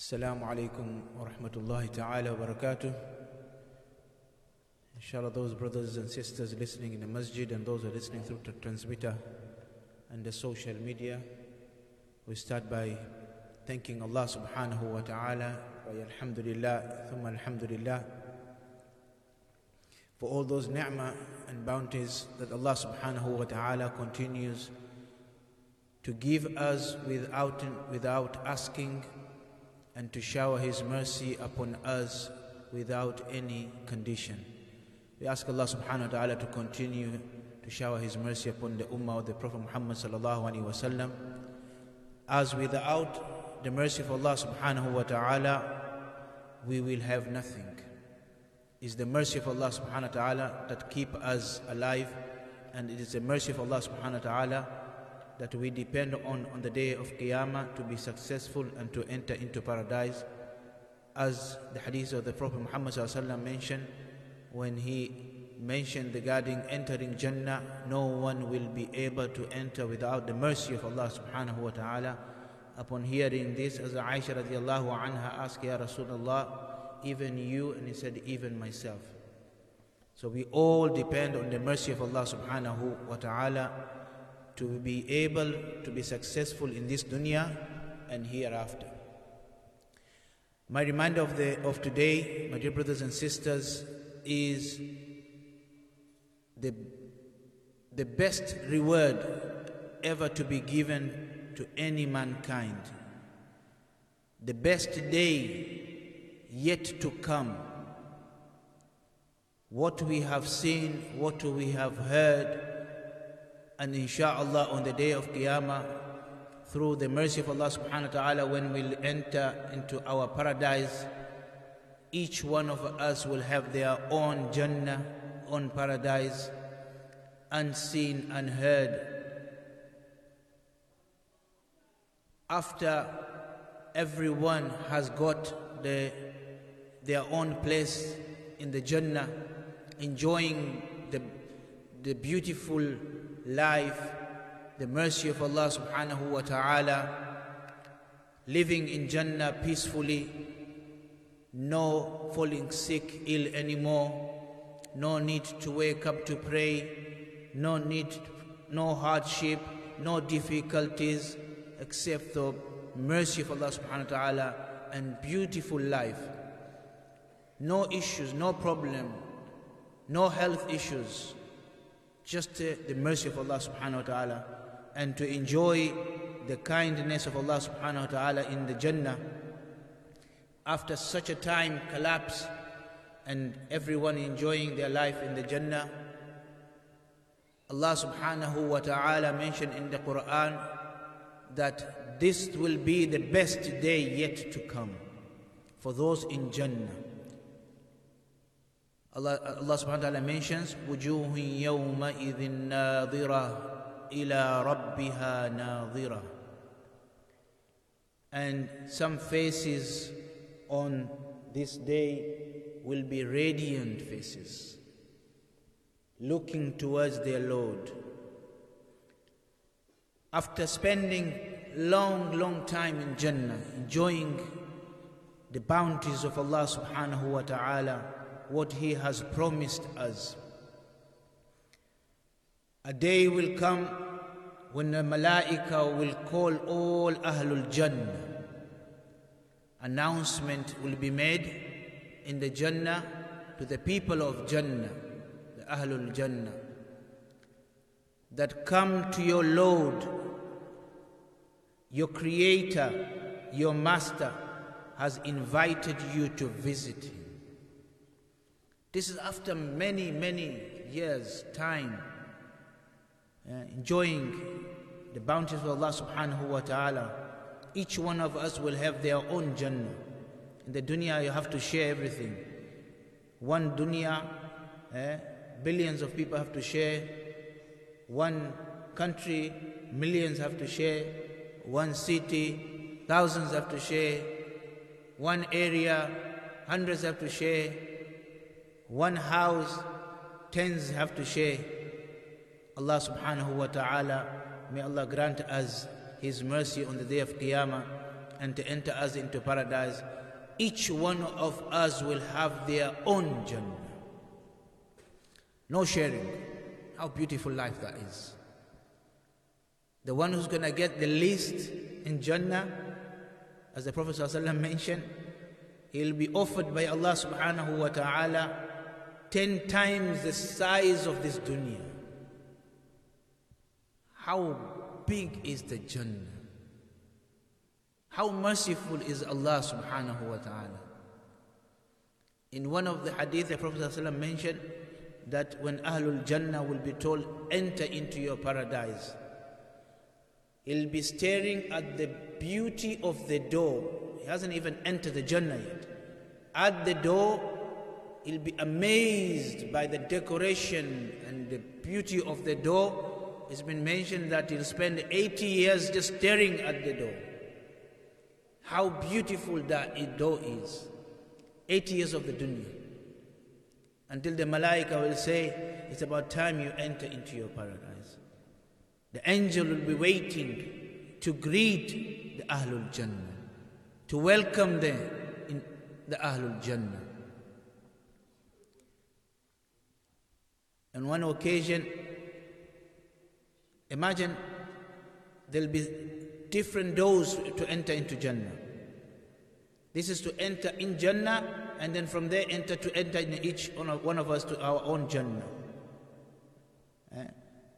Assalamu alaikum wa rahmatullahi ta'ala wa barakatuh. Inshallah, those brothers and sisters listening in the masjid and those who are listening through the transmitter and the social media, we start by thanking Allah subhanahu wa ta'ala, by alhamdulillah, thumma alhamdulillah, for all those ni'mah and bounties that Allah subhanahu wa ta'ala continues to give us without, without asking and to shower His mercy upon us without any condition. We ask Allah subhanahu wa ta'ala to continue to shower His mercy upon the Ummah of the Prophet Muhammad sallallahu alaihi wasallam. As without the mercy of Allah subhanahu wa ta'ala, we will have nothing. It's the mercy of Allah subhanahu wa ta'ala that keep us alive, and it is the mercy of Allah subhanahu wa ta'ala that we depend on on the day of Qiyamah to be successful and to enter into paradise. As the hadith of the Prophet Muhammad mentioned, when he mentioned regarding entering Jannah, no one will be able to enter without the mercy of Allah subhanahu wa ta'ala. Upon hearing this, as Aisha radiallahu anha asked, Ya Rasulullah, even you, and he said, even myself. So we all depend on the mercy of Allah subhanahu wa ta'ala to be able to be successful in this dunya and hereafter. My reminder of, the, of today, my dear brothers and sisters, is the, the best reward ever to be given to any mankind. The best day yet to come. What we have seen, what we have heard, and insha'Allah on the day of Qiyamah, through the mercy of Allah subhanahu wa ta'ala, when we'll enter into our paradise, each one of us will have their own Jannah, own paradise, unseen, unheard. After everyone has got the, their own place in the Jannah, enjoying the, the beautiful life, the mercy of Allah subhanahu wa ta'ala, living in Jannah peacefully, no falling sick, ill anymore, no need to wake up to pray, no need, no hardship, no difficulties, except the mercy of Allah subhanahu wa ta'ala and beautiful life. No issues, no problem, no health issues, just uh, the mercy of Allah subhanahu wa ta'ala and to enjoy the kindness of Allah subhanahu wa ta'ala in the Jannah. After such a time collapse and everyone enjoying their life in the Jannah Allah subhanahu wa ta'ala mentioned in the Quran that this will be the best day yet to come for those in Jannah Allah, Allah subhanahu wa ta'ala mentions وجوه يومئذ ناظرة إلى ربها ناظرة and some faces on this day will be radiant faces looking towards their Lord after spending long long time in Jannah enjoying the bounties of Allah subhanahu wa ta'ala what He has promised us. A day will come when the Malaika will call all Ahlul Jannah. Announcement will be made in the Jannah to the people of Jannah, the Ahlul Jannah, that come to your Lord, your Creator, your Master has invited you to visit Him. This is after many, many years' time uh, enjoying the bounties of Allah subhanahu wa ta'ala. Each one of us will have their own Jannah. In the dunya, you have to share everything. One dunya, eh, billions of people have to share. One country, millions have to share. One city, thousands have to share. One area, hundreds have to share one house, tens have to share. Allah subhanahu wa ta'ala, may Allah grant us His mercy on the day of Qiyamah and to enter us into paradise, each one of us will have their own Jannah. No sharing. How beautiful life that is. The one who's going to get the least in Jannah, as the Prophet mentioned, he'll be offered by Allah subhanahu wa ta'ala ten times the size of this dunya. How big is the Jannah? How merciful is Allah subhanahu wa ta'ala? In one of the hadith, the Prophet ﷺ mentioned that when Ahlul Jannah will be told, enter into your paradise, he'll be staring at the beauty of the door. He hasn't even entered the Jannah yet. At the door, he'll be amazed by the decoration and the beauty of the door. It's been mentioned that he'll spend 80 years just staring at the door. How beautiful that door is. 80 years of the dunya. Until the malaika will say, It's about time you enter into your paradise. The angel will be waiting to greet the Ahlul Jannah, to welcome them in the Ahlul Jannah. On one occasion, imagine there'll be different doors to enter into Jannah. This is to enter in Jannah and then from there enter to enter in each one of us to our own Jannah. Eh?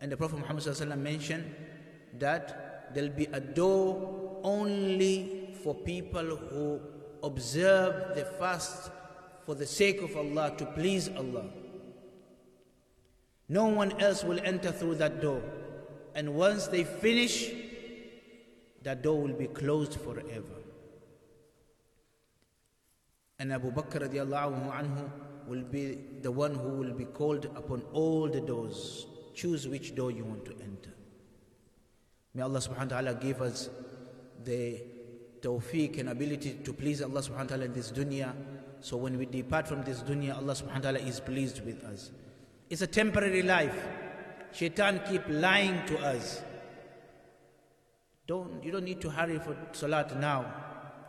And the Prophet Muhammad mentioned that there'll be a door only for people who observe the fast for the sake of Allah, to please Allah. No one else will enter through that door. And once they finish, that door will be closed forever. And Abu Bakr anhu will be the one who will be called upon all the doors. Choose which door you want to enter. May Allah subhanahu wa ta'ala give us the tawfiq and ability to please Allah subhanahu wa ta'ala in this dunya. So when we depart from this dunya, Allah subhanahu wa ta'ala is pleased with us. It's a temporary life. Shaitan keep lying to us. Don't, you don't need to hurry for salat now.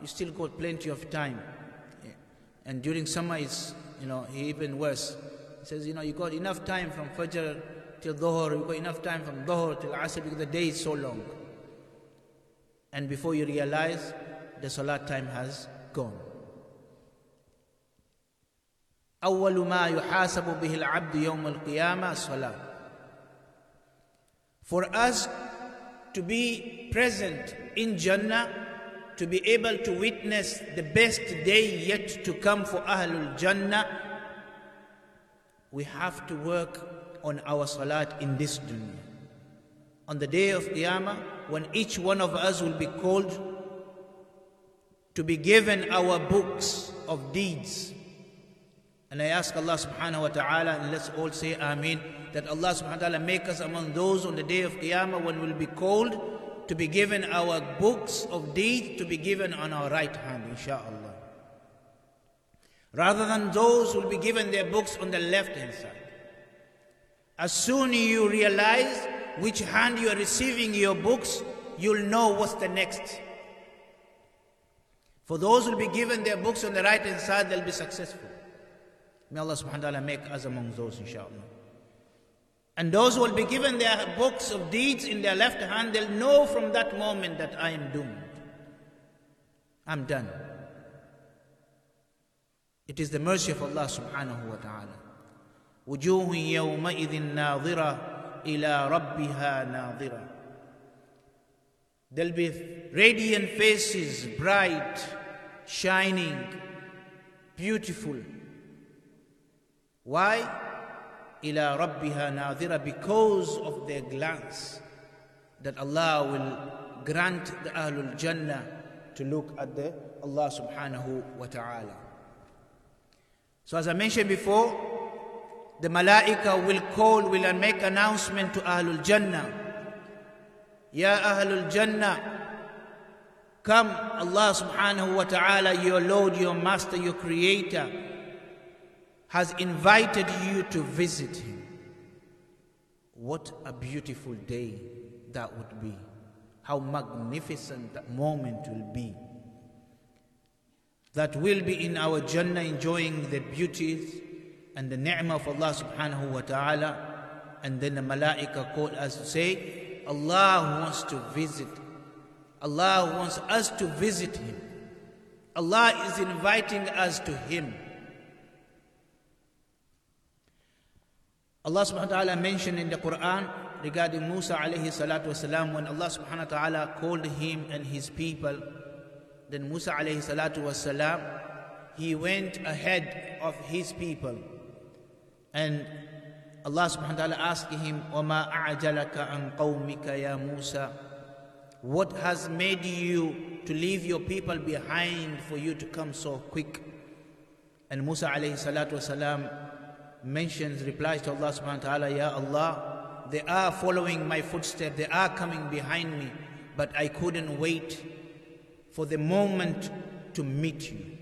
You still got plenty of time. And during summer, it's you know even worse. He says, you know, you got enough time from Fajr till Dhuhr, you got enough time from Dhuhr till Asr because the day is so long. And before you realize, the Salat time has gone. أول ما يحاسب به العبد يوم القيامة الصلاة. For us to be present in Jannah to be able to witness the best day yet to come for Ahlul Jannah, we have to work on our salat in this dunya. On the day of Qiyamah, when each one of us will be called to be given our books of deeds. and I ask Allah subhanahu wa ta'ala, and let's all say Ameen, that Allah subhanahu wa ta'ala make us among those on the day of Qiyamah when we'll be called to be given our books of deeds to be given on our right hand, inshallah. Rather than those who will be given their books on the left hand side. As soon as you realize which hand you are receiving your books, you'll know what's the next. For those who will be given their books on the right hand side, they'll be successful. May Allah subhanahu wa ta'ala make us among those, inshallah. And those who will be given their books of deeds in their left hand, they'll know from that moment that I am doomed. I'm done. It is the mercy of Allah subhanahu wa ta'ala. وجوه يومئذ ناظرة إلى ربها ناظرة There'll be radiant faces, bright, shining, beautiful. Why? ila rabbiha nadhira because of their glance that Allah will grant the Ahlul Jannah to look at the Allah subhanahu wa ta'ala. So as I mentioned before, the malaika will call, will make announcement to Ahlul Jannah. Ya Ahlul Jannah, come Allah subhanahu wa ta'ala, your Lord, your Master, your Creator, has invited you to visit him. What a beautiful day that would be. How magnificent that moment will be that will be in our Jannah enjoying the beauties and the ni'mah of Allah subhanahu wa ta'ala. And then the malaika call us to say, Allah wants to visit. Allah wants us to visit Him. Allah is inviting us to Him. Allah subhanahu wa ta'ala mentioned in the Quran regarding Musa alayhi salatu wasalam when Allah subhanahu wa ta'ala called him and his people then Musa alayhi salatu wasalam he went ahead of his people and Allah subhanahu wa ta'ala asked him وَمَا أَعْجَلَكَ عَنْ قَوْمِكَ يَا مُوسَى What has made you to leave your people behind for you to come so quick? And Musa alayhi salatu wasalam mentions, replies to Allah subhanahu wa ta'ala, Ya Allah, they are following my footsteps, they are coming behind me, but I couldn't wait for the moment to meet you.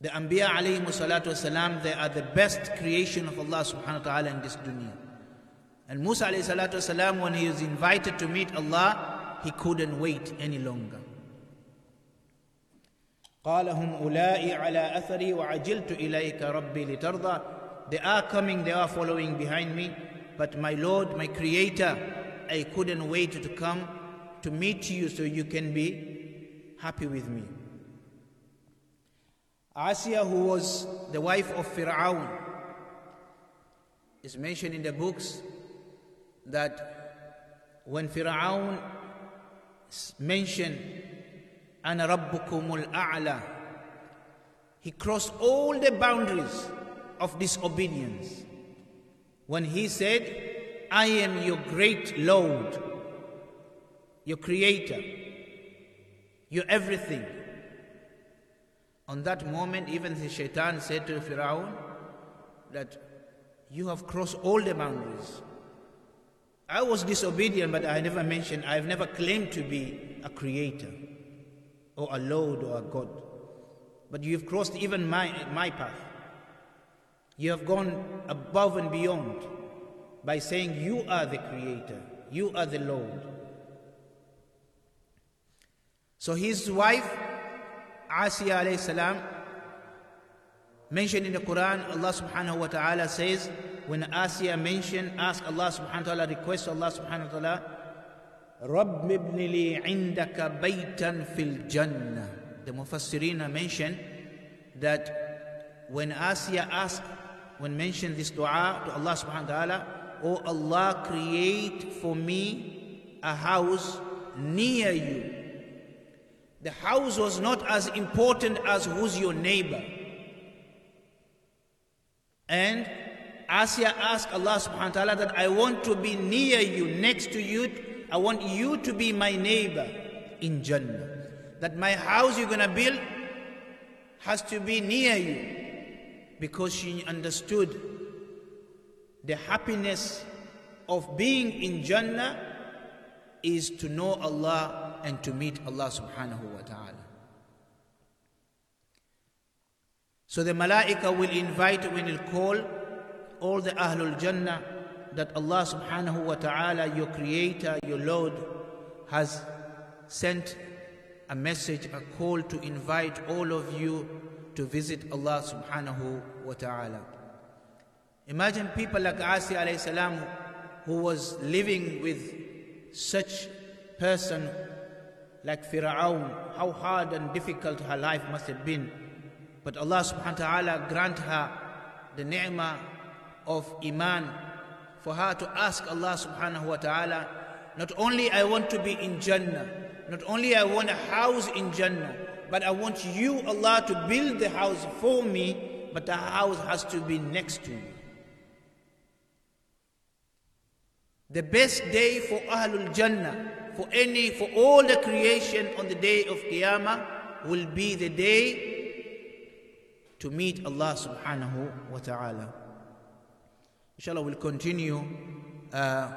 The Anbiya alayhi salatu wasalam, they are the best creation of Allah subhanahu wa ta'ala in this dunya. And Musa alayhi salatu wasalam, when he was invited to meet Allah, he couldn't wait any longer. قال هم أولئي على أثري وعجلت إليك ربي لترضى They are coming, they are following behind me But my Lord, my Creator I couldn't wait to come to meet you so you can be happy with me Asiya who was the wife of Fir'aun is mentioned in the books that when Fir'aun mentioned Ana Rabbukumul A'la. He crossed all the boundaries of disobedience when he said, I am your great Lord, your creator, your everything. On that moment, even the shaitan said to Pharaoh that you have crossed all the boundaries. I was disobedient, but I never mentioned, I've never claimed to be a creator or a Lord or a God. But you've crossed even my, my path. You have gone above and beyond by saying, You are the Creator, you are the Lord. So his wife, Asiya alayhi salam, mentioned in the Quran, Allah subhanahu wa ta'ala says, when Asiya mentioned, ask Allah subhanahu wa ta'ala, request Allah subhanahu wa ta'ala, رب ابن لي عندك بيتا في الجنة The Mufassirina mention that when Asiya asked, when mentioned this dua to Allah subhanahu wa ta'ala, Oh Allah, create for me a house near you. The house was not as important as who's your neighbor. And Asiya asked Allah subhanahu wa ta'ala that I want to be near you, next to you, I want you to be my neighbor in Jannah. That my house you're going to build has to be near you. Because she understood the happiness of being in Jannah is to know Allah and to meet Allah subhanahu wa ta'ala. So the malaika will invite, when it call all the Ahlul Jannah that Allah subhanahu wa ta'ala, your creator, your Lord, has sent a message, a call to invite all of you to visit Allah subhanahu wa ta'ala. Imagine people like Asi alayhi salam who was living with such person like Fir'aun, how hard and difficult her life must have been. But Allah subhanahu wa ta'ala grant her the ni'mah of iman for her to ask Allah subhanahu wa ta'ala, not only I want to be in Jannah, not only I want a house in Jannah, but I want you, Allah, to build the house for me, but the house has to be next to me. The best day for Ahlul Jannah, for any, for all the creation on the day of Qiyamah, will be the day to meet Allah subhanahu wa ta'ala. Inshallah, we'll continue uh,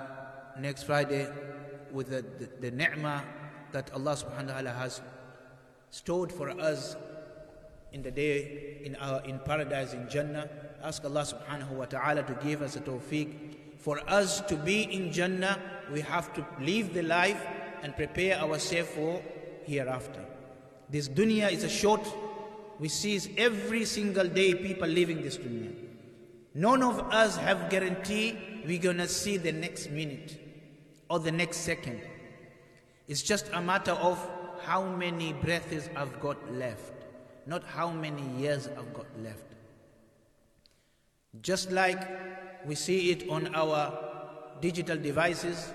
next Friday with the, the, the ni'mah that Allah subhanahu wa ta'ala has stored for us in the day in our in paradise in Jannah. Ask Allah subhanahu wa ta'ala to give us a tawfiq. For us to be in Jannah, we have to live the life and prepare ourselves for hereafter. This dunya is a short, we see every single day people living this dunya. None of us have guarantee we're gonna see the next minute or the next second. It's just a matter of how many breaths I've got left, not how many years I've got left. Just like we see it on our digital devices,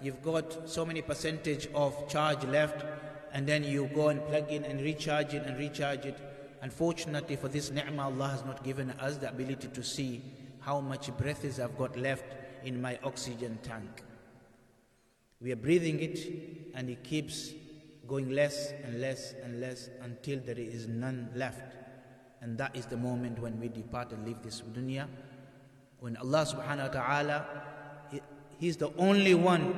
you've got so many percentage of charge left, and then you go and plug in and recharge it and recharge it. Unfortunately, for this ni'mah, Allah has not given us the ability to see how much breaths I've got left in my oxygen tank. We are breathing it, and it keeps going less and less and less until there is none left. And that is the moment when we depart and leave this dunya. When Allah subhanahu wa ta'ala, He's the only one.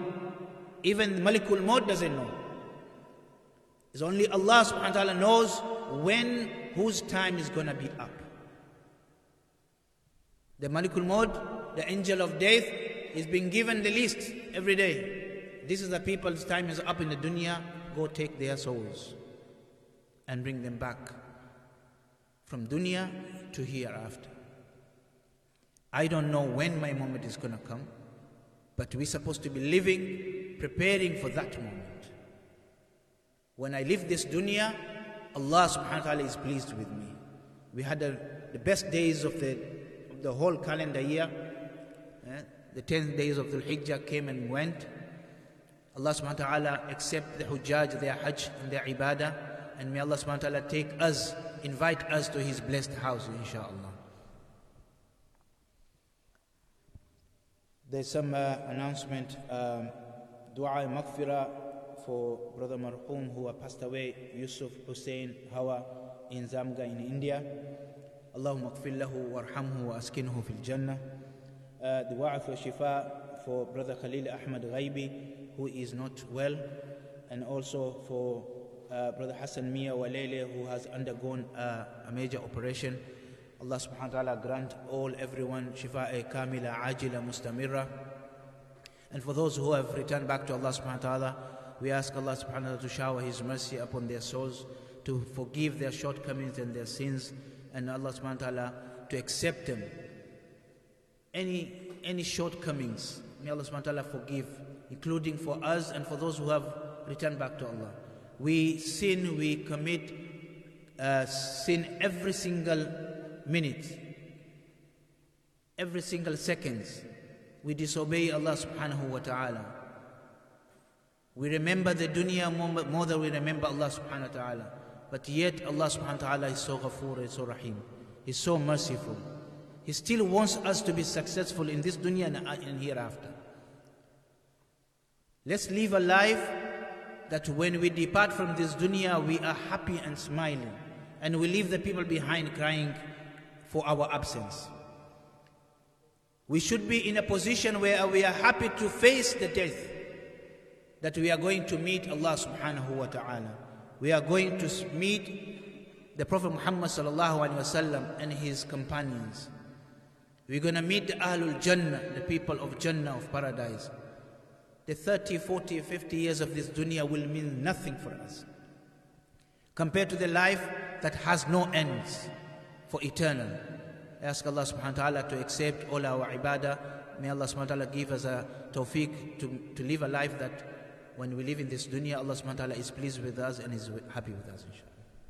Even Malikul Maut doesn't know. It's only Allah subhanahu wa ta'ala knows when whose time is gonna be up. The Malikul Maut, the angel of death, is being given the list every day. This is the people's time is up in the dunya. Go take their souls and bring them back from dunya to hereafter. I don't know when my moment is going to come, but we're supposed to be living, preparing for that moment. When I leave this dunya, Allah subhanahu wa ta'ala is pleased with me. We had the best days of the, of the whole calendar year. Eh? The 10 days of the Hijjah came and went. Allah subhanahu wa ta'ala accept the Hujjaj, their Hajj and their Ibadah. And may Allah subhanahu wa ta'ala take us, invite us to His blessed house, inshaAllah. There's some uh, announcement, um, dua maghfirah for Brother Marhum who passed away, Yusuf Hussein Hawa in Zamga in India. اللهم اغفر له وارحمه واسكنه في الجنة. Uh, dua for shifa for Brother Khalil Ahmad Ghaibi who is not well and also for uh, Brother Hassan Mia Walele who has undergone uh, a major operation. Allah subhanahu wa ta'ala grant all everyone shifa'a kamila ajila mustamira. And for those who have returned back to Allah subhanahu wa ta'ala, we ask Allah subhanahu wa ta'ala to shower His mercy upon their souls, to forgive their shortcomings and their sins, and Allah subhanahu wa ta'ala to accept them. Any, any shortcomings, may Allah subhanahu wa ta'ala forgive, including for us and for those who have returned back to Allah. We sin, we commit uh, sin every single minute, every single seconds. We disobey Allah subhanahu wa ta'ala. We remember the dunya more, more than we remember Allah subhanahu wa ta'ala. But yet Allah subhanahu wa ta'ala is so ghafoor, is so rahim. He's so merciful. He still wants us to be successful in this dunya and, uh, and hereafter. Let's live a life that when we depart from this dunya, we are happy and smiling. And we leave the people behind crying for our absence. We should be in a position where we are happy to face the death that we are going to meet Allah subhanahu wa ta'ala. We are going to meet the Prophet Muhammad sallallahu alaihi wasallam and his companions. We're going to meet the Ahlul Jannah, the people of Jannah of paradise. The 30, 40, 50 years of this dunya will mean nothing for us compared to the life that has no ends for eternal. I ask Allah subhanahu wa ta'ala to accept all our ibadah. May Allah subhanahu wa ta'ala give us a tawfiq to, to live a life that when we live in this dunya, Allah subhanahu wa ta'ala is pleased with us and is happy with us, inshallah.